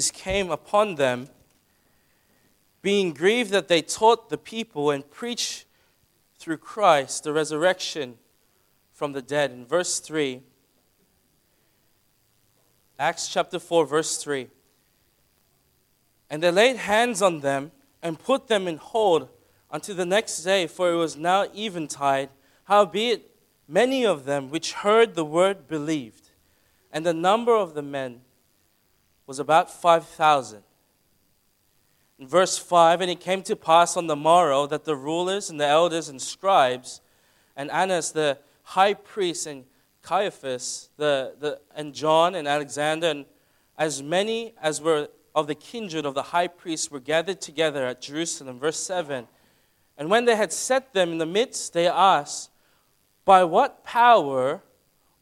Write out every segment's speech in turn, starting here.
came upon them, being grieved that they taught the people and preached through Christ the resurrection from the dead. In verse 3, Acts chapter 4, verse 3. And they laid hands on them and put them in hold until the next day, for it was now eventide. Howbeit, many of them which heard the word believed, and the number of the men was about 5,000. In verse 5, and it came to pass on the morrow that the rulers and the elders and scribes, and Annas the high priest, and Caiaphas, the, the, and John and Alexander, and as many as were of the kindred of the high priest were gathered together at Jerusalem. Verse 7 And when they had set them in the midst, they asked, By what power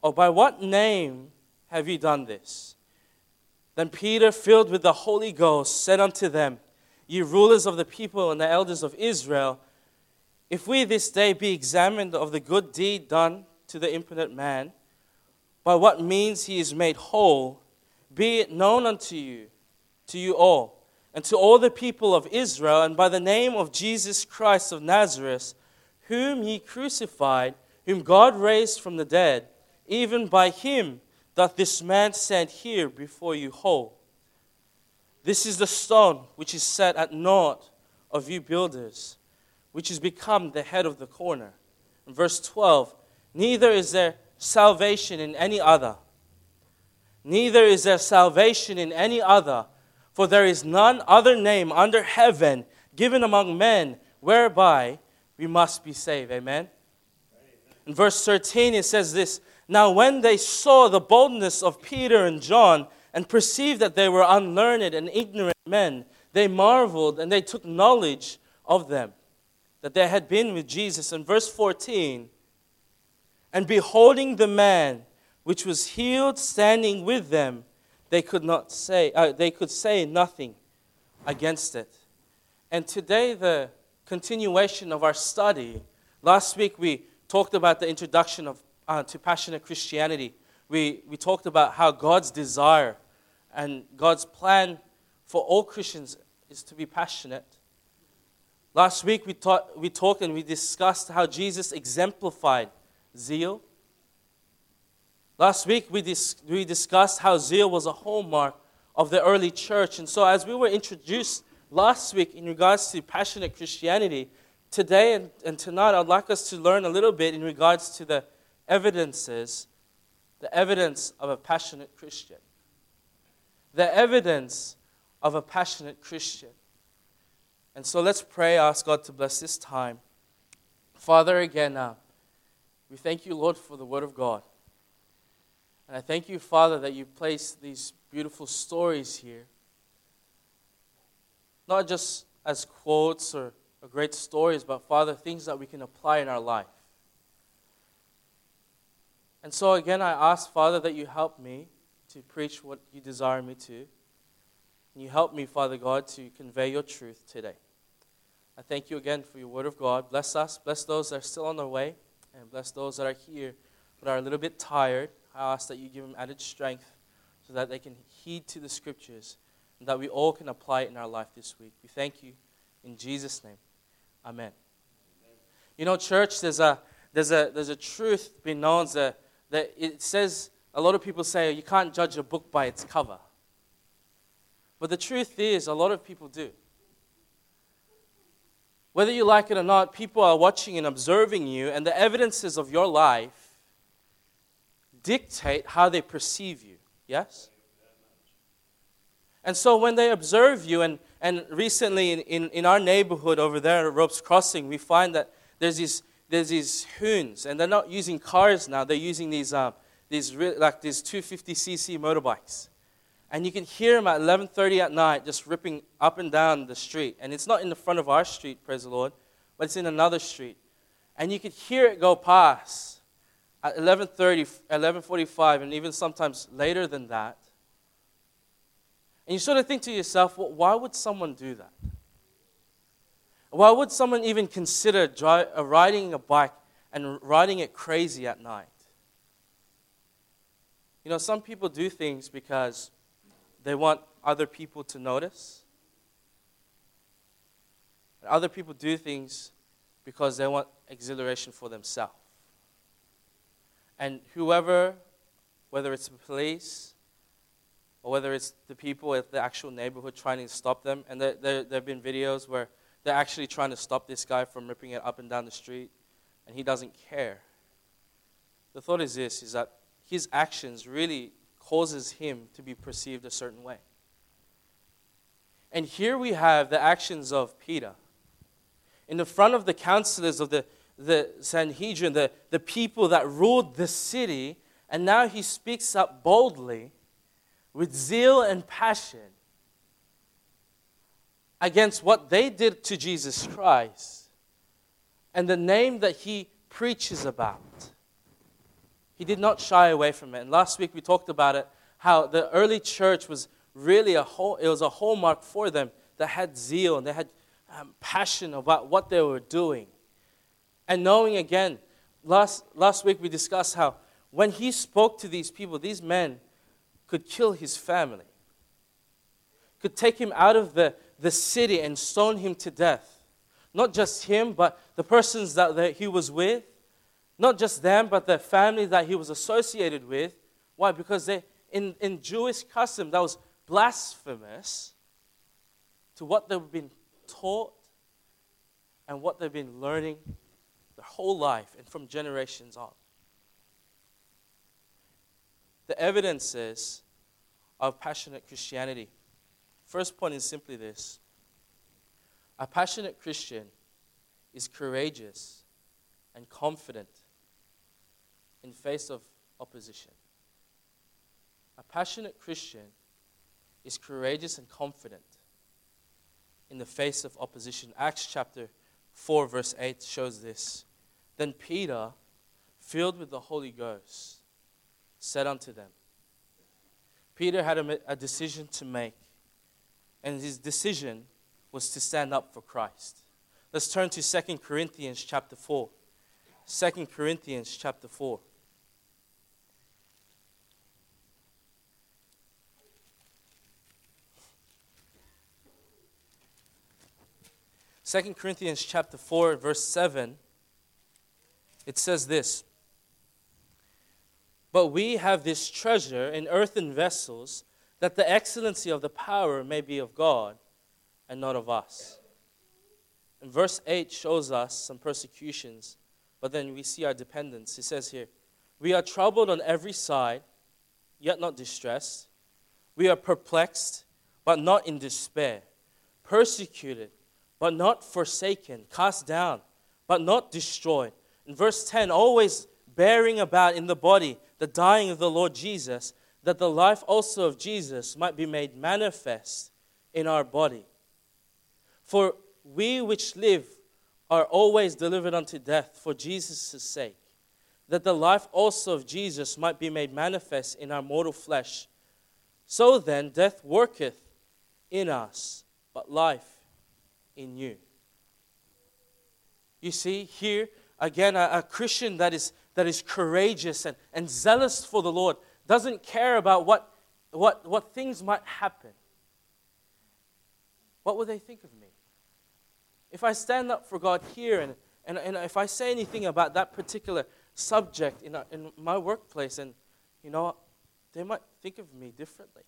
or by what name have you done this? Then Peter, filled with the Holy Ghost, said unto them, Ye rulers of the people and the elders of Israel, if we this day be examined of the good deed done to the impotent man, by what means he is made whole, be it known unto you, to you all, and to all the people of Israel, and by the name of Jesus Christ of Nazareth, whom ye crucified, whom God raised from the dead, even by him doth this man stand here before you whole. This is the stone which is set at naught of you builders, which has become the head of the corner. In verse 12, neither is there salvation in any other. Neither is there salvation in any other, for there is none other name under heaven given among men whereby we must be saved. Amen. In verse 13, it says this now, when they saw the boldness of Peter and John and perceived that they were unlearned and ignorant men, they marveled and they took knowledge of them, that they had been with Jesus. In verse 14, and beholding the man which was healed standing with them, they could not say, uh, they could say nothing against it. And today, the continuation of our study, last week we talked about the introduction of uh, to passionate Christianity, we, we talked about how God's desire and God's plan for all Christians is to be passionate. Last week we, taught, we talked and we discussed how Jesus exemplified zeal. Last week we, dis- we discussed how zeal was a hallmark of the early church. And so, as we were introduced last week in regards to passionate Christianity, today and, and tonight I'd like us to learn a little bit in regards to the evidences, the evidence of a passionate Christian. The evidence of a passionate Christian. And so let's pray, ask God to bless this time. Father, again, uh, we thank you, Lord, for the Word of God. And I thank you, Father, that you placed these beautiful stories here. Not just as quotes or, or great stories, but, Father, things that we can apply in our life. And so again, I ask, Father, that you help me to preach what you desire me to. And you help me, Father God, to convey your truth today. I thank you again for your word of God. Bless us, bless those that are still on their way, and bless those that are here but are a little bit tired. I ask that you give them added strength so that they can heed to the scriptures and that we all can apply it in our life this week. We thank you in Jesus' name. Amen. Amen. You know, church, there's a, there's a, there's a truth being known that that it says, a lot of people say you can't judge a book by its cover. But the truth is, a lot of people do. Whether you like it or not, people are watching and observing you, and the evidences of your life dictate how they perceive you. Yes? And so when they observe you, and, and recently in, in, in our neighborhood over there at Ropes Crossing, we find that there's these there's these hoons, and they're not using cars now. They're using these, um, these like these 250cc motorbikes, and you can hear them at 11:30 at night just ripping up and down the street. And it's not in the front of our street, praise the Lord, but it's in another street, and you can hear it go past at 11:30, 11:45, and even sometimes later than that. And you sort of think to yourself, well, why would someone do that? Why would someone even consider uh, riding a bike and riding it crazy at night? You know, some people do things because they want other people to notice. And other people do things because they want exhilaration for themselves. And whoever, whether it's the police or whether it's the people at the actual neighborhood trying to stop them, and there, there, there have been videos where they're actually trying to stop this guy from ripping it up and down the street, and he doesn't care. The thought is this, is that his actions really causes him to be perceived a certain way. And here we have the actions of Peter. In the front of the counselors of the, the Sanhedrin, the, the people that ruled the city, and now he speaks up boldly with zeal and passion against what they did to Jesus Christ and the name that he preaches about. He did not shy away from it. And last week we talked about it how the early church was really a whole, it was a hallmark for them that had zeal and they had um, passion about what they were doing. And knowing again, last, last week we discussed how when he spoke to these people, these men could kill his family, could take him out of the, the city and stone him to death. Not just him, but the persons that, he was with. Not just them, but the family that he was associated with. Why? Because they, in, in Jewish custom, that was blasphemous to what they've been taught and what they've been learning their whole life and from generations on. The evidences of passionate Christianity. First point is simply this a passionate Christian is courageous and confident in face of opposition. A passionate Christian is courageous and confident in the face of opposition. Acts chapter 4, verse 8 shows this. Then Peter, filled with the Holy Ghost, said unto them, Peter had a, a decision to make, and his decision was to stand up for Christ. Let's turn to 2 Corinthians chapter 4. 2 Corinthians chapter 4. 2 Corinthians chapter 4 verse 7 it says this But we have this treasure in earthen vessels that the excellency of the power may be of God and not of us. And verse 8 shows us some persecutions, but then we see our dependence. He says here, We are troubled on every side, yet not distressed. We are perplexed, but not in despair. Persecuted, but not forsaken, cast down, but not destroyed. In verse 10, always bearing about in the body the dying of the Lord Jesus, that the life also of Jesus might be made manifest in our body. For we which live are always delivered unto death for Jesus' sake, that the life also of Jesus might be made manifest in our mortal flesh. So then, death worketh in us, but life in you. You see, here again, a, a, Christian that is, that is courageous and, and zealous for the Lord doesn't care about what, what, what things might happen. What will they think of me? If I stand up for God here and, and, and if I say anything about that particular subject in, a, in my workplace, and you know, they might think of me differently.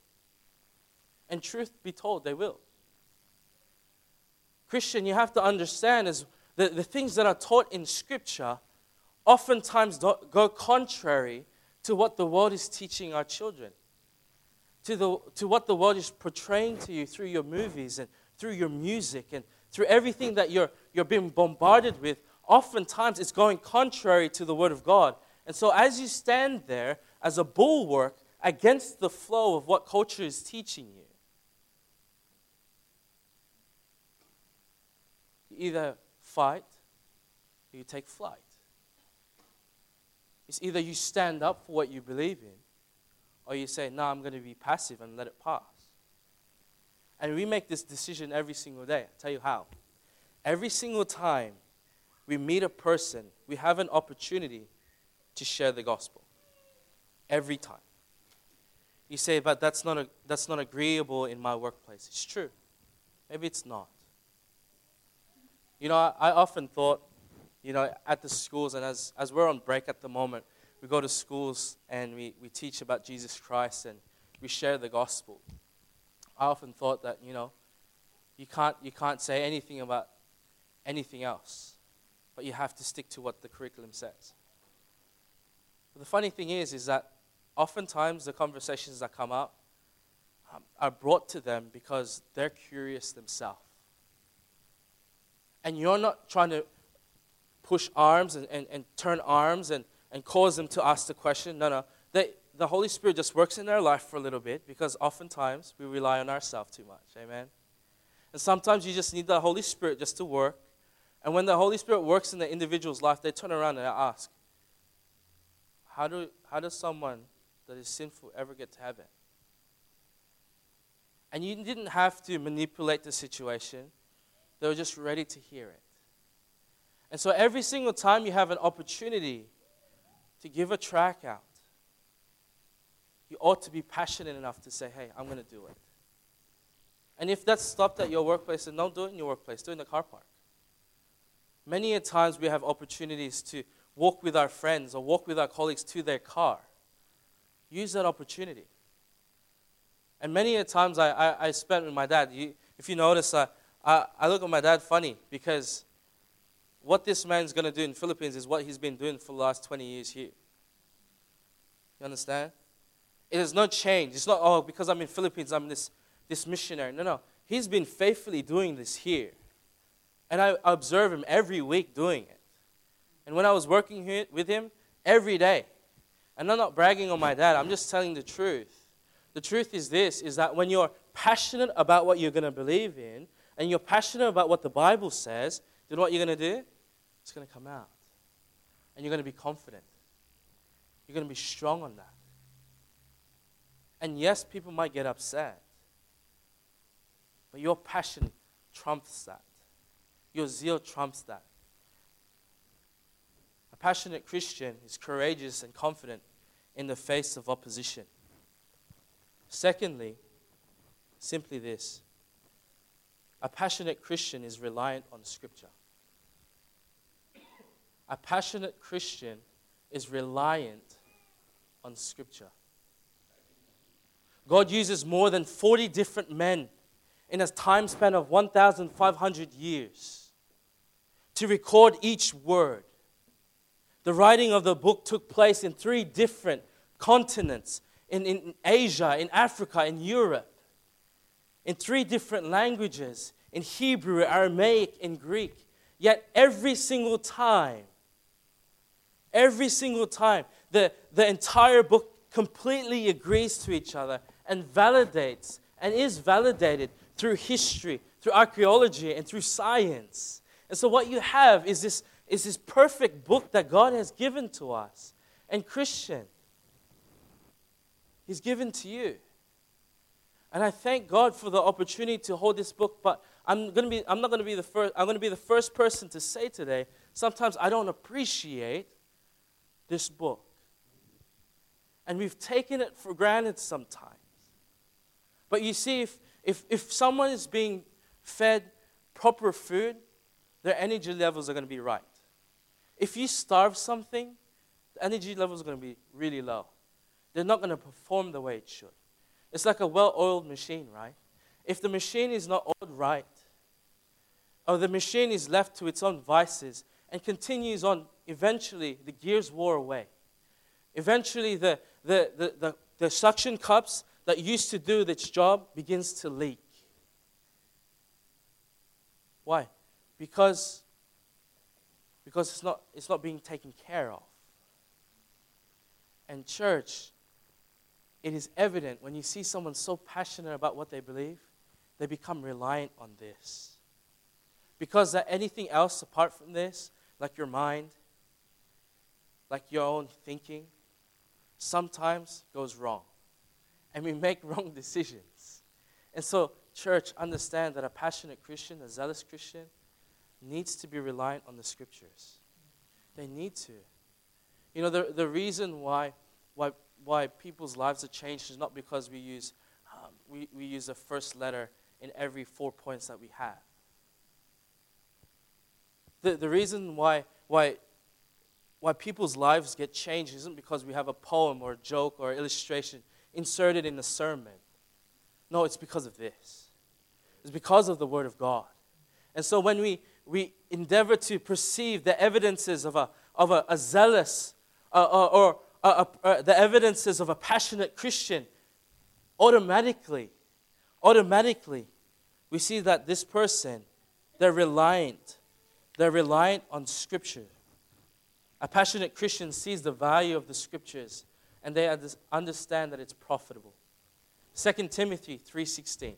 And truth be told, they will. Christian, you have to understand is the, the things that are taught in Scripture oftentimes go contrary to what the world is teaching our children, to, the, to what the world is portraying to you through your movies and through your music and through everything that you're, you're being bombarded with. Oftentimes it's going contrary to the Word of God. And so as you stand there as a bulwark against the flow of what culture is teaching you, You either fight or you take flight. It's either you stand up for what you believe in or you say, No, I'm going to be passive and let it pass. And we make this decision every single day. I'll tell you how. Every single time we meet a person, we have an opportunity to share the gospel. Every time. You say, but that's not, a, that's not agreeable in my workplace. It's true. Maybe it's not. You know, I, I often thought, you know, at the schools, and as, as we're on break at the moment, we go to schools and we, we teach about Jesus Christ and we share the gospel. I often thought that, you know, you can't, you can't say anything about anything else, but you have to stick to what the curriculum says. But the funny thing is, is that oftentimes the conversations that come up um, are brought to them because they're curious themselves. And you're not trying to push arms and, and, and turn arms and, and cause them to ask the question. No, no. They, the Holy Spirit just works in their life for a little bit because oftentimes we rely on ourselves too much. Amen. And sometimes you just need the Holy Spirit just to work. And when the Holy Spirit works in the individual's life, they turn around and ask, How, do, how does someone that is sinful ever get to heaven? And you didn't have to manipulate the situation, they were just ready to hear it. And so every single time you have an opportunity to give a track out, you ought to be passionate enough to say, hey, I'm going to do it. And if that's stopped at your workplace, then don't do it in your workplace, do it in the car park. Many a times we have opportunities to walk with our friends or walk with our colleagues to their car. Use that opportunity. And many a times I, I, I spent with my dad. You, if you notice, uh, I, I look at my dad funny because what this man's going to do in Philippines is what he's been doing for the last 20 years here. You understand? It has not changed. It's not, oh, because I'm in Philippines, I'm this, this missionary. No, no. He's been faithfully doing this here. And I observe him every week doing it. And when I was working here with him, every day. And I'm not bragging on my dad, I'm just telling the truth. The truth is this is that when you're passionate about what you're going to believe in, and you're passionate about what the Bible says, then what you're going to do? It's going to come out. And you're going to be confident. You're going to be strong on that. And yes, people might get upset. But your passion trumps that. Your zeal trumps that. A passionate Christian is courageous and confident in the face of opposition. Secondly, simply this a passionate Christian is reliant on Scripture. A passionate Christian is reliant on Scripture. God uses more than 40 different men in a time span of 1,500 years to record each word. The writing of the book took place in three different continents in, in Asia, in Africa, in Europe, in three different languages in Hebrew, Aramaic, and Greek. Yet every single time, every single time, the, the entire book completely agrees to each other and validates and is validated through history, through archaeology, and through science. And so, what you have is this, is this perfect book that God has given to us. And, Christian, He's given to you. And I thank God for the opportunity to hold this book, but I'm, gonna be, I'm not going to be the first, I'm going to be the first person to say today, sometimes I don't appreciate this book. And we've taken it for granted sometimes. But you see, if, if, if someone is being fed proper food, their energy levels are going to be right. If you starve something, the energy levels are going to be really low. They're not going to perform the way it should. It's like a well oiled machine, right? If the machine is not oiled right, or the machine is left to its own vices and continues on, eventually the gears wore away. Eventually, the, the, the, the, the suction cups that used to do its job begins to leak. Why? Because, because it's, not, it's not being taken care of. And, church, it is evident when you see someone so passionate about what they believe, they become reliant on this. Because that anything else apart from this, like your mind, like your own thinking, sometimes goes wrong. And we make wrong decisions. And so, church, understand that a passionate Christian, a zealous Christian, needs to be reliant on the scriptures. They need to. You know, the, the reason why, why why people's lives are changed is not because we use, um, we, we use the first letter in every four points that we have. The, the reason why, why, why people's lives get changed isn't because we have a poem or a joke or illustration inserted in the sermon. No, it's because of this. It's because of the Word of God. And so when we, we endeavor to perceive the evidences of a, of a, a zealous uh, uh, or uh, uh, the evidences of a passionate Christian, automatically, automatically, we see that this person, they're reliant. They're reliant on Scripture. A passionate Christian sees the value of the Scriptures and they understand that it's profitable. 2 Timothy 3:16.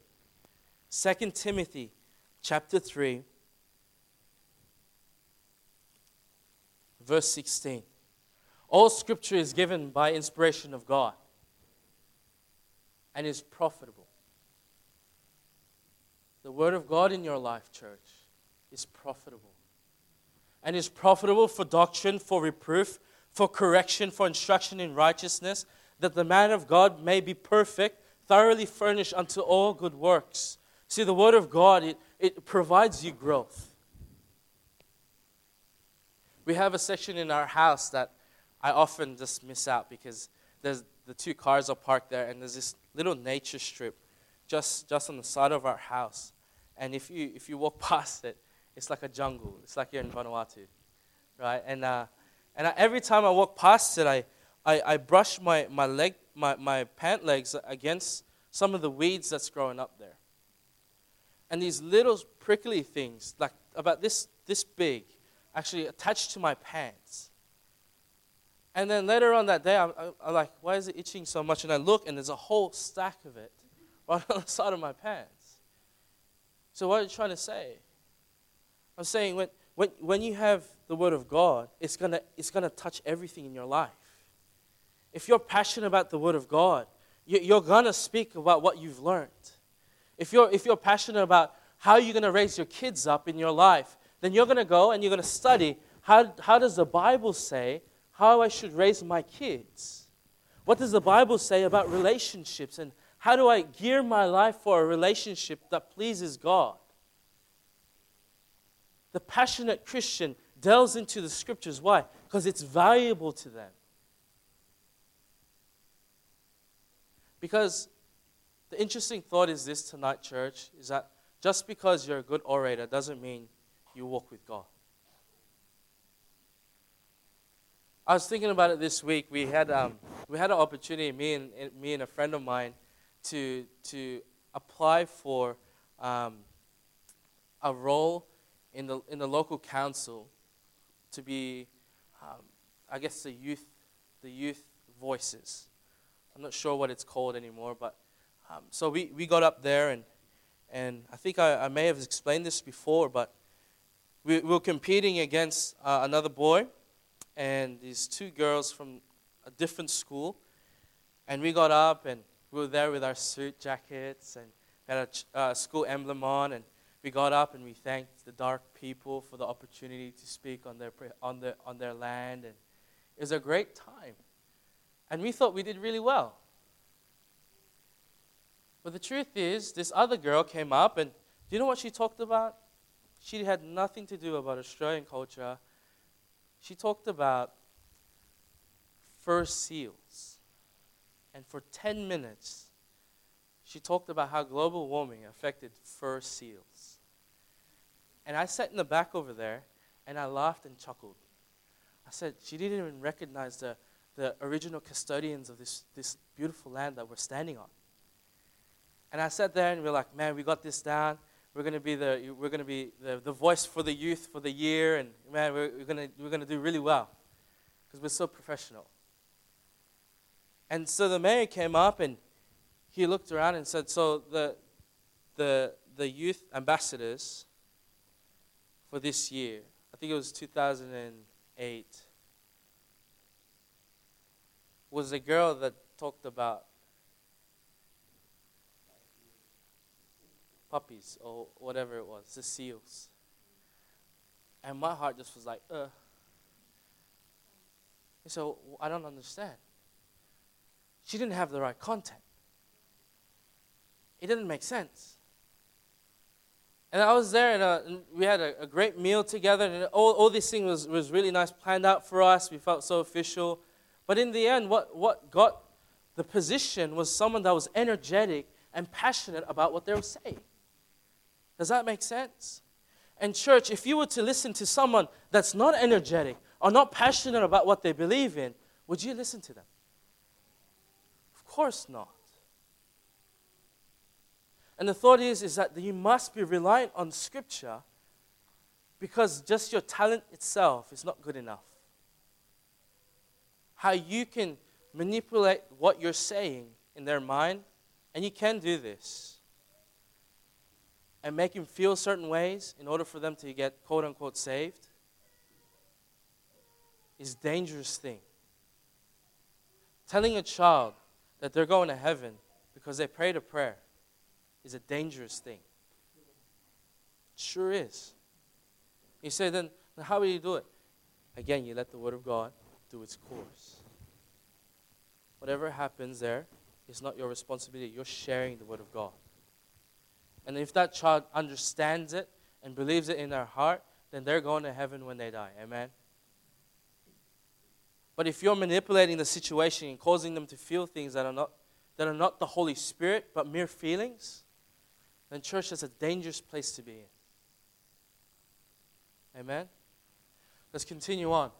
2 Timothy chapter 3 verse 16. All scripture is given by inspiration of God and is profitable. The word of God in your life, church, is profitable. And is profitable for doctrine, for reproof, for correction, for instruction in righteousness, that the man of God may be perfect, thoroughly furnished unto all good works. See, the word of God, it, it provides you growth. We have a section in our house that I often just miss out because there's the two cars are parked there, and there's this little nature strip just, just on the side of our house. And if you, if you walk past it, it's like a jungle. It's like you're in Vanuatu, right? And, uh, and I, every time I walk past it, I, I, I brush my, my, leg, my, my pant legs against some of the weeds that's growing up there. And these little prickly things, like about this, this big, actually attached to my pants. And then later on that day, I'm, I'm, like, why is it itching so much? And I look, and there's a whole stack of it right on the side of my pants. So, what are you trying to say? I'm saying when, when, when you have the Word of God, it's going to it's gonna touch everything in your life. If you're passionate about the Word of God, you, you're going to speak about what you've learned. If you're, if you're passionate about how you're going to raise your kids up in your life, then you're going to go and you're going to study how, how does the Bible say how I should raise my kids. What does the Bible say about relationships and how do I gear my life for a relationship that pleases God? The passionate Christian delves into the scriptures. Why? Because it's valuable to them. Because the interesting thought is this tonight, church, is that just because you're a good orator doesn't mean you walk with God. I was thinking about it this week. We had um, we had an opportunity, me and me and a friend of mine, to to apply for um, a role in the in the local council to be, um, I guess, the youth the youth voices. I'm not sure what it's called anymore, but um, so we, we got up there and and I think I, I may have explained this before, but we, we were competing against uh, another boy and these two girls from a different school. And we got up and we were there with our suit jackets and had a uh, school emblem on. And we got up and we thanked the Darug people for the opportunity to speak on their, on their, on their land. And it was a great time. And we thought we did really well. But the truth is, this other girl came up and do you know what she talked about? She had nothing to do about Australian culture she talked about fur seals. And for 10 minutes, she talked about how global warming affected fur seals. And I sat in the back over there and I laughed and chuckled. I said, she didn't even recognize the, the original custodians of this, this beautiful land that we're standing on. And I sat there and we are like, man, we got this down we're going to be the we're to be the, the voice for the youth for the year and man we're, we're going we're to do really well because we're so professional and so the mayor came up and he looked around and said so the the the youth ambassadors for this year i think it was 2008 was a girl that talked about puppies or whatever it was, the seals. And my heart just was like, uh. so I don't understand. she didn't have the right content. It didn't make sense. And I was there, and, uh, we had a, a, great meal together, and all, all these things was, was really nice, planned out for us. We felt so official. But in the end, what, what got the position was someone that was energetic and passionate about what they were saying. Does that make sense? And, church, if you were to listen to someone that's not energetic or not passionate about what they believe in, would you listen to them? Of course not. And the thought is, is that you must be reliant on Scripture because just your talent itself is not good enough. How you can manipulate what you're saying in their mind, and you can do this, and make them feel certain ways in order for them to get quote unquote saved, is dangerous thing. Telling a child that they're going to heaven because they prayed a prayer is a dangerous thing. It sure is. You say, then, how will you do it? Again, you let the Word of God do its course. Whatever happens there is not your responsibility. You're sharing the Word of God. And if that child understands it and believes it in their heart, then they're going to heaven when they die. Amen? But if you're manipulating the situation and causing them to feel things that are not, that are not the Holy Spirit, but mere feelings, then church is a dangerous place to be in. Amen? Let's continue on.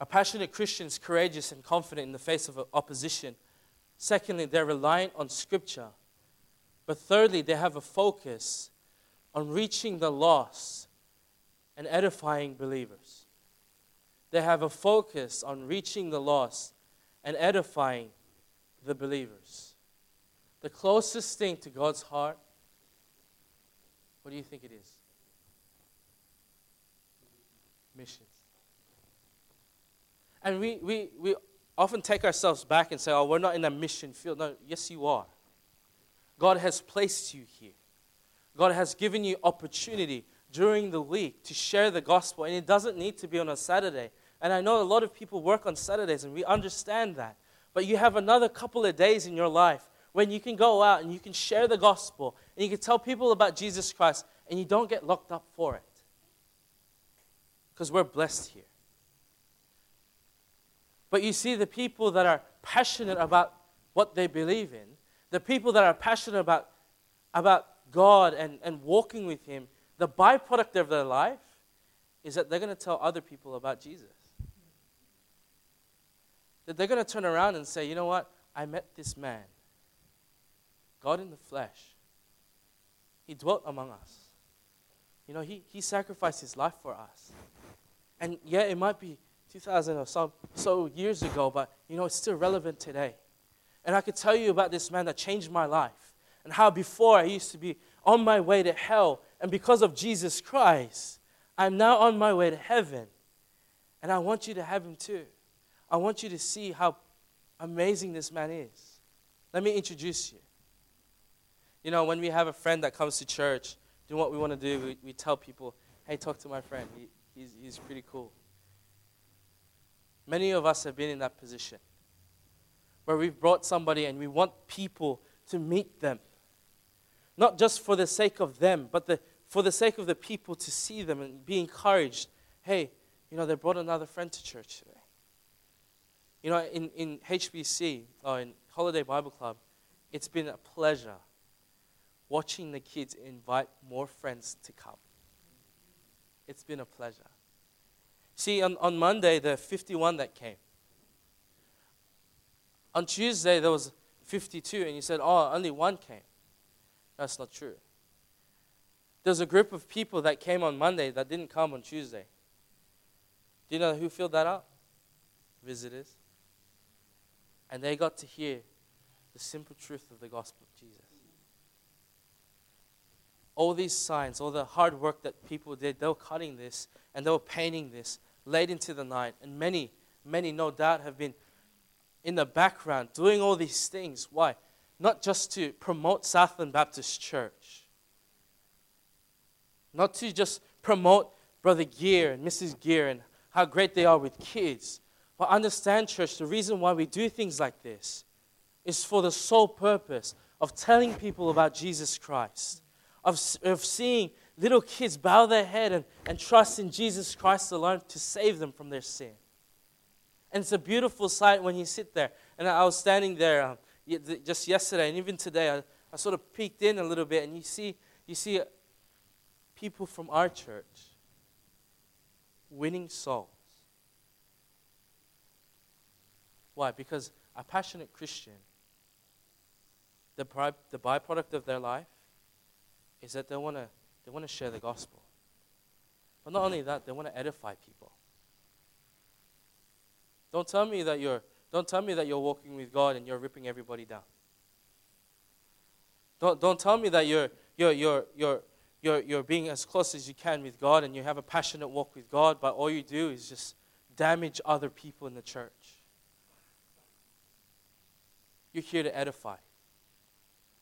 A passionate Christian is courageous and confident in the face of opposition. Secondly, they're reliant on Scripture. But thirdly, they have a focus on reaching the lost and edifying believers. They have a focus on reaching the lost and edifying the believers the closest thing to God's heart, what do you think it is? Missions. And we, we, we often take ourselves back and say, oh, we're not in a mission field. No, yes, you are. God has placed you here. God has given you opportunity during the week to share the gospel, and it doesn't need to be on a Saturday. And I know a lot of people work on Saturdays, and we understand that. But you have another couple of days in your life when you can go out and you can share the gospel and you can tell people about Jesus Christ and you don't get locked up for it. Because we're blessed here. But you see, the people that are passionate about what they believe in, the people that are passionate about, about God and, and walking with Him, the byproduct of their life is that they're going to tell other people about Jesus. That they're going to turn around and say, you know what? I met this man God in the flesh. He dwelt among us. You know, he, he sacrificed his life for us. And yeah, it might be 2,000 or so, so years ago, but you know, it's still relevant today. And I could tell you about this man that changed my life and how before I used to be on my way to hell, and because of Jesus Christ, I'm now on my way to heaven. And I want you to have him too. I want you to see how amazing this man is. Let me introduce you. You know, when we have a friend that comes to church, doing what we want to do, we, we tell people, hey, talk to my friend. He, he's, he's pretty cool. Many of us have been in that position where we've brought somebody and we want people to meet them. Not just for the sake of them, but the, for the sake of the people to see them and be encouraged. Hey, you know, they brought another friend to church today. You know, in, in HBC, or in Holiday Bible Club, it's been a pleasure watching the kids invite more friends to come. It's been a pleasure. See, on, on Monday, there were 51 that came. On Tuesday, there was 52, and you said, oh, only one came. That's not true. There's a group of people that came on Monday that didn't come on Tuesday. Do you know who filled that up? Visitors. And they got to hear the simple truth of the gospel of Jesus all these signs, all the hard work that people did, they were cutting this and they were painting this late into the night. And many, many, no doubt, have been in the background doing all these things. Why? Not just to promote Southland Baptist Church, not to just promote Brother Gear and Mrs. Gear and how great they are with kids, But understand, church, the reason why we do things like this is for the sole purpose of telling people about Jesus Christ, of, of seeing little kids bow their head and, and trust in Jesus Christ alone to save them from their sin. And it's a beautiful sight when you sit there. And I was standing there um, just yesterday, and even today, I, I sort of peeked in a little bit, and you see, you see people from our church winning souls. Why? Because a passionate Christian, the, the byproduct of their life is that they want to they want to share the gospel. But not only that, they want to edify people. Don't tell me that you're don't tell me that you're walking with God and you're ripping everybody down. Don't, don't tell me that you're, you're, you're, you're, you're, you're being as close as you can with God and you have a passionate walk with God, but all you do is just damage other people in the church. You're here to edify.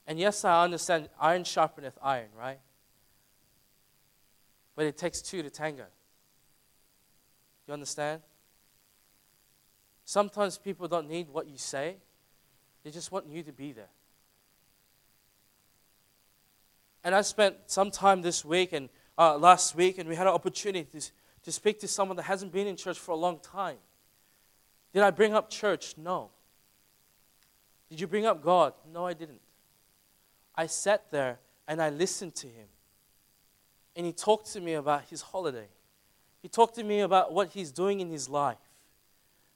And yes, I understand iron sharpeneth iron, right? But it takes two to tango. You understand? Sometimes people don't need what you say, they just want you to be there. And I spent some time this week and uh, last week, and we had an opportunity to, to speak to someone that hasn't been in church for a long time. Did I bring up church? No. Did you bring up God? No, I didn't. I sat there and I listened to him. And he talked to me about his holiday. He talked to me about what he's doing in his life.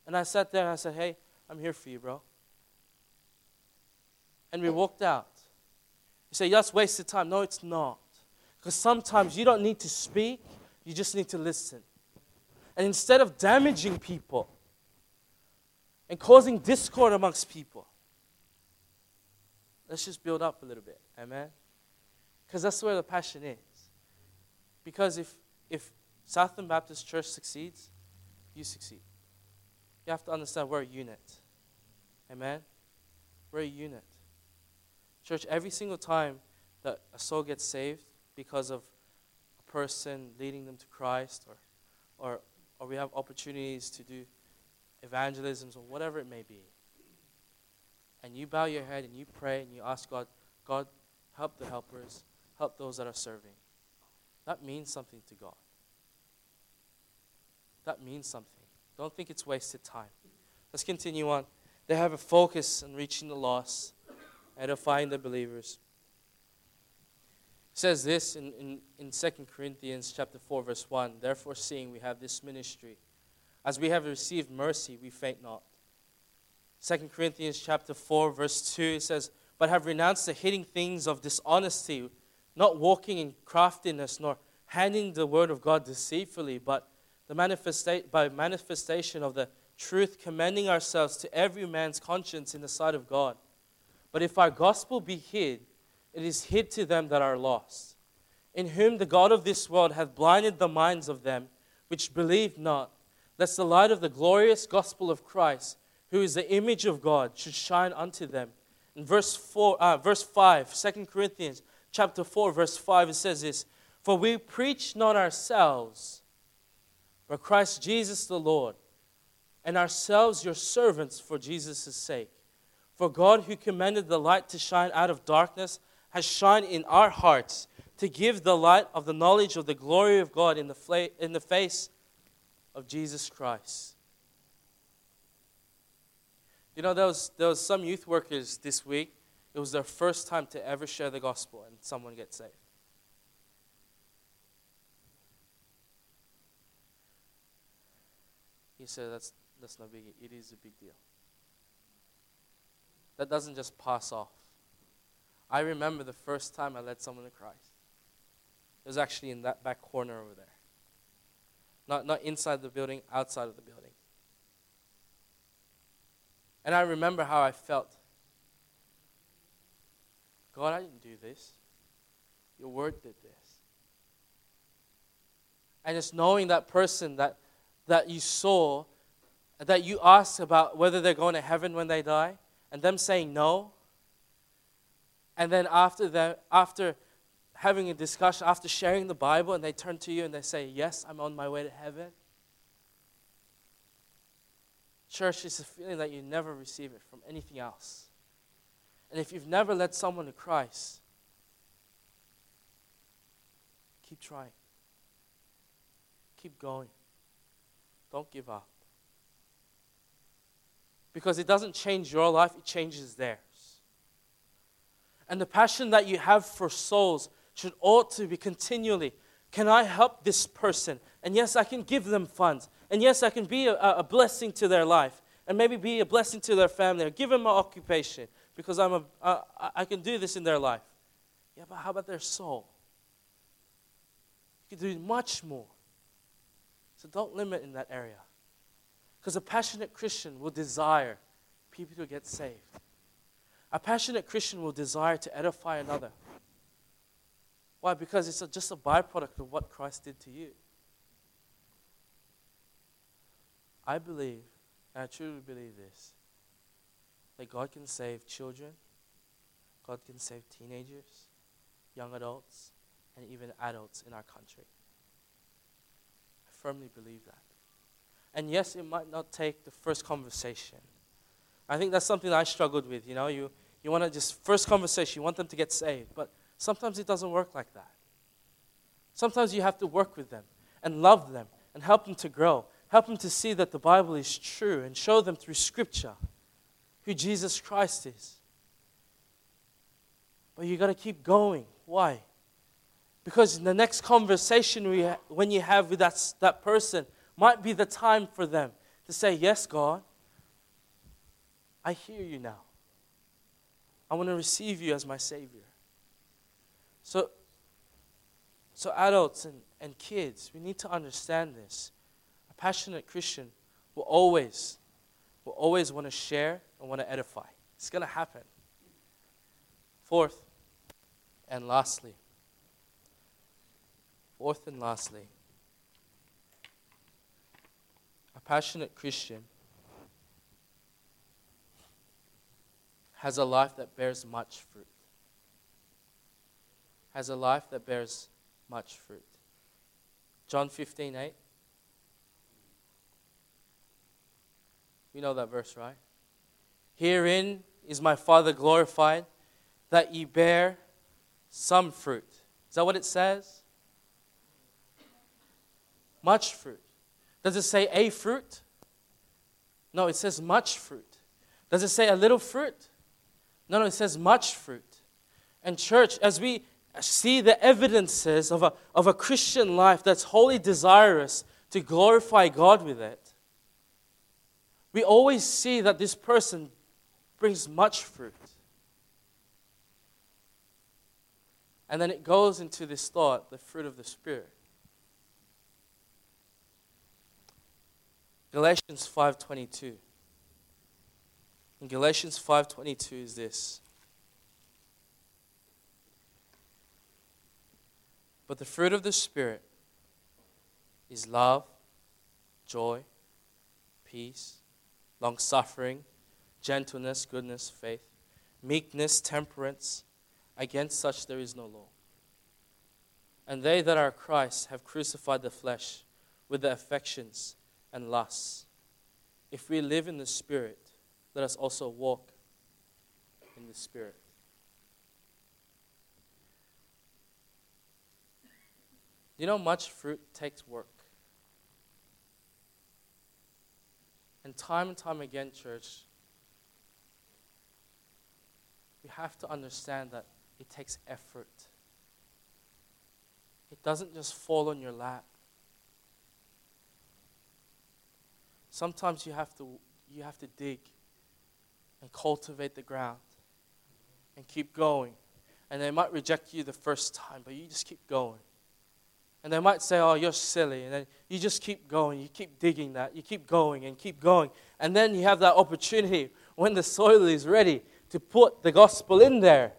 And I sat there and I said, Hey, I'm here for you, bro. And we walked out. You say, That's wasted time. No, it's not. Because sometimes you don't need to speak, you just need to listen. And instead of damaging people and causing discord amongst people, let's just build up a little bit. Amen? Because that's where the passion is. Because if, if Southland Baptist Church succeeds, you succeed. You have to understand we're a unit. Amen? We're a unit. Church, every single time that a soul gets saved because of a person leading them to Christ or, or, or we have opportunities to do evangelisms or whatever it may be, and you bow your head and you pray and you ask God, God, help the helpers, help those that are serving. That means something to God. That means something. Don't think it's wasted time. Let's continue on. They have a focus on reaching the lost, edifying the believers. It says this in, in, in 2 Corinthians chapter 4, verse 1. Therefore, seeing we have this ministry, as we have received mercy, we faint not. 2 Corinthians chapter 4, verse 2, it says, But have renounced the hidden things of dishonesty, not walking in craftiness, nor handing the word of God deceitfully, but the manifesta- by manifestation of the truth, commending ourselves to every man's conscience in the sight of God. But if our gospel be hid, it is hid to them that are lost, in whom the God of this world hath blinded the minds of them which believe not, lest the light of the glorious gospel of Christ, who is the image of God, should shine unto them. In verse, four, uh, verse 5, 2 Corinthians chapter 4, verse 5, it says this For we preach not ourselves but Christ Jesus the Lord, and ourselves your servants for Jesus' sake. For God, who commanded the light to shine out of darkness, has shined in our hearts to give the light of the knowledge of the glory of God in the, fla- in the face of Jesus Christ. You know, there was, there was some youth workers this week. It was their first time to ever share the gospel, and someone gets saved. He said, That's, that's no biggie. It is a big deal. That doesn't just pass off. I remember the first time I led someone to Christ. It was actually in that back corner over there. Not, not inside the building, outside of the building. And I remember how I felt. God, I didn't do this. Your word did this. And just knowing that person that that you saw, that you asked about whether they're going to heaven when they die, and them saying no. And then after that, after having a discussion, after sharing the Bible, and they turn to you and they say, Yes, I'm on my way to heaven. Church, it's a feeling that you never receive it from anything else. And if you've never led someone to Christ, keep trying. Keep going. Don't give up. Because it doesn't change your life, it changes theirs. And the passion that you have for souls should ought to be continually can I help this person? And yes, I can give them funds. And yes, I can be a, a blessing to their life. And maybe be a blessing to their family or give them an occupation because I'm a, uh, I can do this in their life. Yeah, but how about their soul? You can do much more. So don't limit in that area. Because a passionate Christian will desire people to get saved. A passionate Christian will desire to edify another. Why? Because it's a, just a byproduct of what Christ did to you. I believe, and I truly believe this, that God can save children, God can save teenagers, young adults, and even adults in our country. I firmly believe that. And yes, it might not take the first conversation. I think that's something that I struggled with. You know, you, you want to just, first conversation, you want them to get saved. But Sometimes it doesn't work like that. Sometimes you have to work with them and love them and help them to grow, help them to see that the Bible is true and show them through Scripture who Jesus Christ is. But you got to keep going. Why? Because in the next conversation we ha- when you have with that, that person might be the time for them to say, Yes, God, I hear you now. I want to receive you as my Savior. So, so adults and, and kids, we need to understand this. Passionate Christian will always, will always want to share and want to edify. It's going to happen. Fourth, and lastly, fourth and lastly, a passionate Christian has a life that bears much fruit has a life that bears much fruit. John 15, 8. We know that verse, right? Herein is my Father glorified, that ye bear some fruit. Is that what it says? Much fruit. Does it say a fruit? No, it says much fruit. Does it say a little fruit? No, no, it says much fruit. And, church, as we see the evidences of a, of a Christian life that's wholly desirous to glorify God with it, we always see that this person brings much fruit. And then it goes into this thought, the fruit of the Spirit. Galatians 5:22. In Galatians 5:22 is this. But the fruit of the Spirit is love, joy, peace, long suffering, gentleness, goodness, faith, meekness, temperance. Against such there is no law. And they that are Christ have crucified the flesh with the affections and lusts. If we live in the Spirit, let us also walk in the Spirit. You know, much fruit takes work. And time and time again, church, we have to understand that it takes effort. It doesn't just fall on your lap. Sometimes you have to you have to dig and cultivate the ground and keep going. And they might reject you the first time, but you just keep going. And they might say, Oh, you're silly. And then you just keep going. You keep digging that. You keep going and keep going. And then you have that opportunity when the soil is ready to put the gospel in there.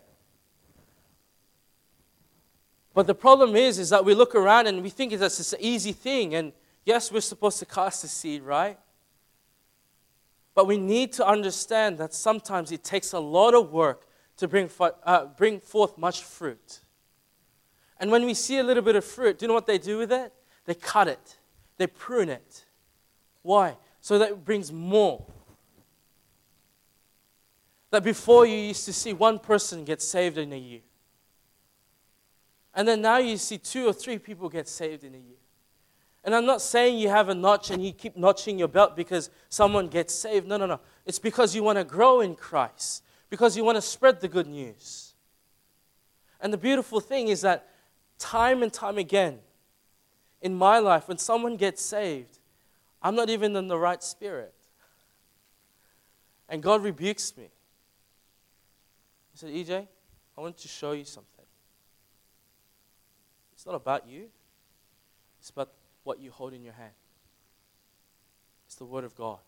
But the problem is, is that we look around and we think it's this easy thing. And yes, we're supposed to cast the seed, right? But we need to understand that sometimes it takes a lot of work to bring, uh, bring forth much fruit. And when we see a little bit of fruit, do you know what they do with it? They cut it, they prune it. Why? so that it brings more. That before you used to see one person get saved in a year. And then now you see two or three people get saved in a year. And I'm not saying you have a notch and you keep notching your belt because someone gets saved. No, no, no. It's because you want to grow in Christ, because you want to spread the good news. And the beautiful thing is that time and time again in my life, when someone gets saved, I'm not even in the right spirit. And God rebukes me. He said, EJ, I want to show you something. It's not about you, it's about what you hold in your hand. It's the Word of God.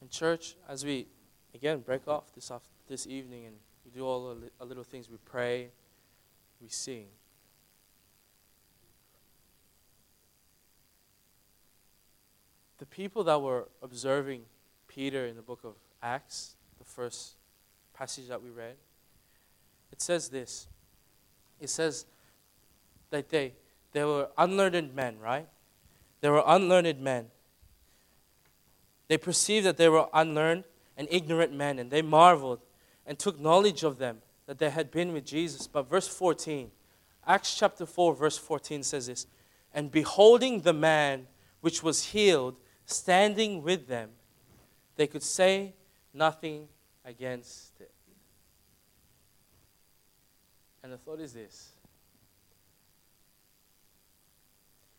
And, church, as we again break off this, off this evening and do all the little things, we pray, we sing. The people that were observing Peter in the book of Acts, the first passage that we read, it says this. It says that they, they were unlearned men, right? They were unlearned men. They perceived that they were unlearned and ignorant men, and they marveled and took knowledge of them that they had been with Jesus. But verse 14, Acts chapter 4, verse 14 says this And beholding the man which was healed standing with them, they could say nothing against it. And the thought is this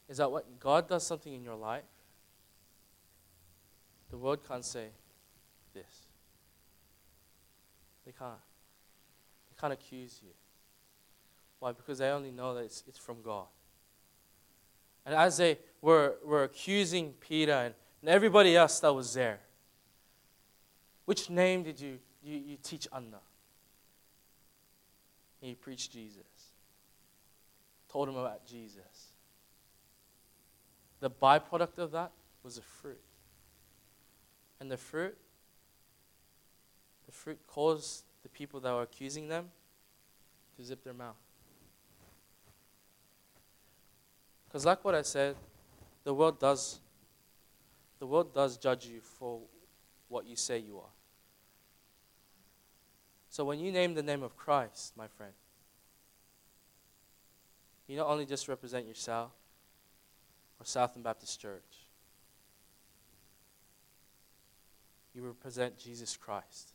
is that what God does something in your life, the world can't say this. They can't. They can't accuse you. Why? Because they only know that it's, it's from God. And as they were, were accusing Peter and, and everybody else that was there, which name did you, you, you teach under? he preached Jesus. Told him about Jesus. The byproduct of that was a fruit. And the fruit, the fruit caused the people that were accusing them to zip their mouth. Because like what I said, the world does the world does judge you for what you say you are. So when you name the name of Christ, my friend, you not only just represent yourself or Southland Baptist Church, you represent Jesus Christ.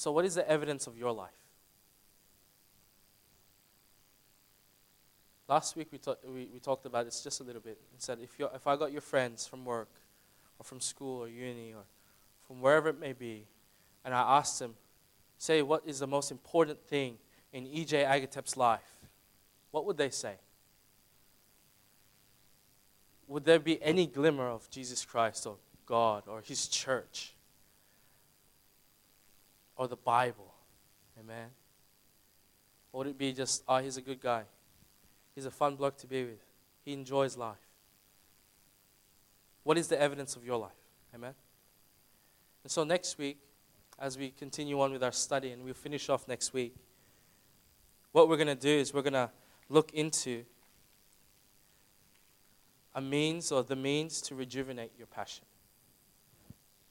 So, what is the evidence of your life? Last week we, ta- we, we talked about this just a little bit and said if, if I got your friends from work or from school or uni or from wherever it may be, and I asked them, say, what is the most important thing in EJ Agatep's life, what would they say? Would there be any glimmer of Jesus Christ or God or His church or the Bible? Amen. Or would it be just, oh, he's a good guy? He's a fun bloke to be with. He enjoys life. What is the evidence of your life? Amen? And so next week, as we continue on with our study, and we'll finish off next week, what we're going to do is we're going to look into a means or the means to rejuvenate your passion.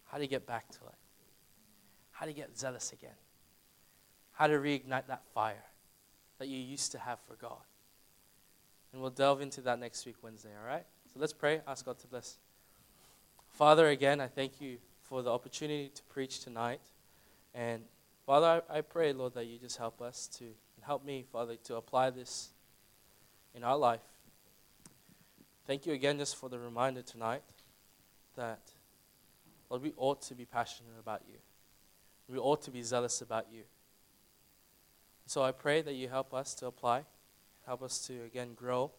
How do you get back to it? How to get zealous again? How to reignite that fire that you used to have for God. And we'll delve into that next week, Wednesday, all right? So let's pray. Ask God to bless. Father, again, I thank you for the opportunity to preach tonight. And Father, I, I pray, Lord, that you just help us to, and help me, Father, to apply this in our life. Thank you again just for the reminder tonight that, Lord, we ought to be passionate about you. We ought to be zealous about you. So I pray that you help us to apply, help us to, again, grow,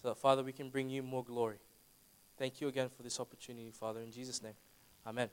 so that, Father, we can bring you more glory. Thank you again for this opportunity, Father. In Jesus' name, amen.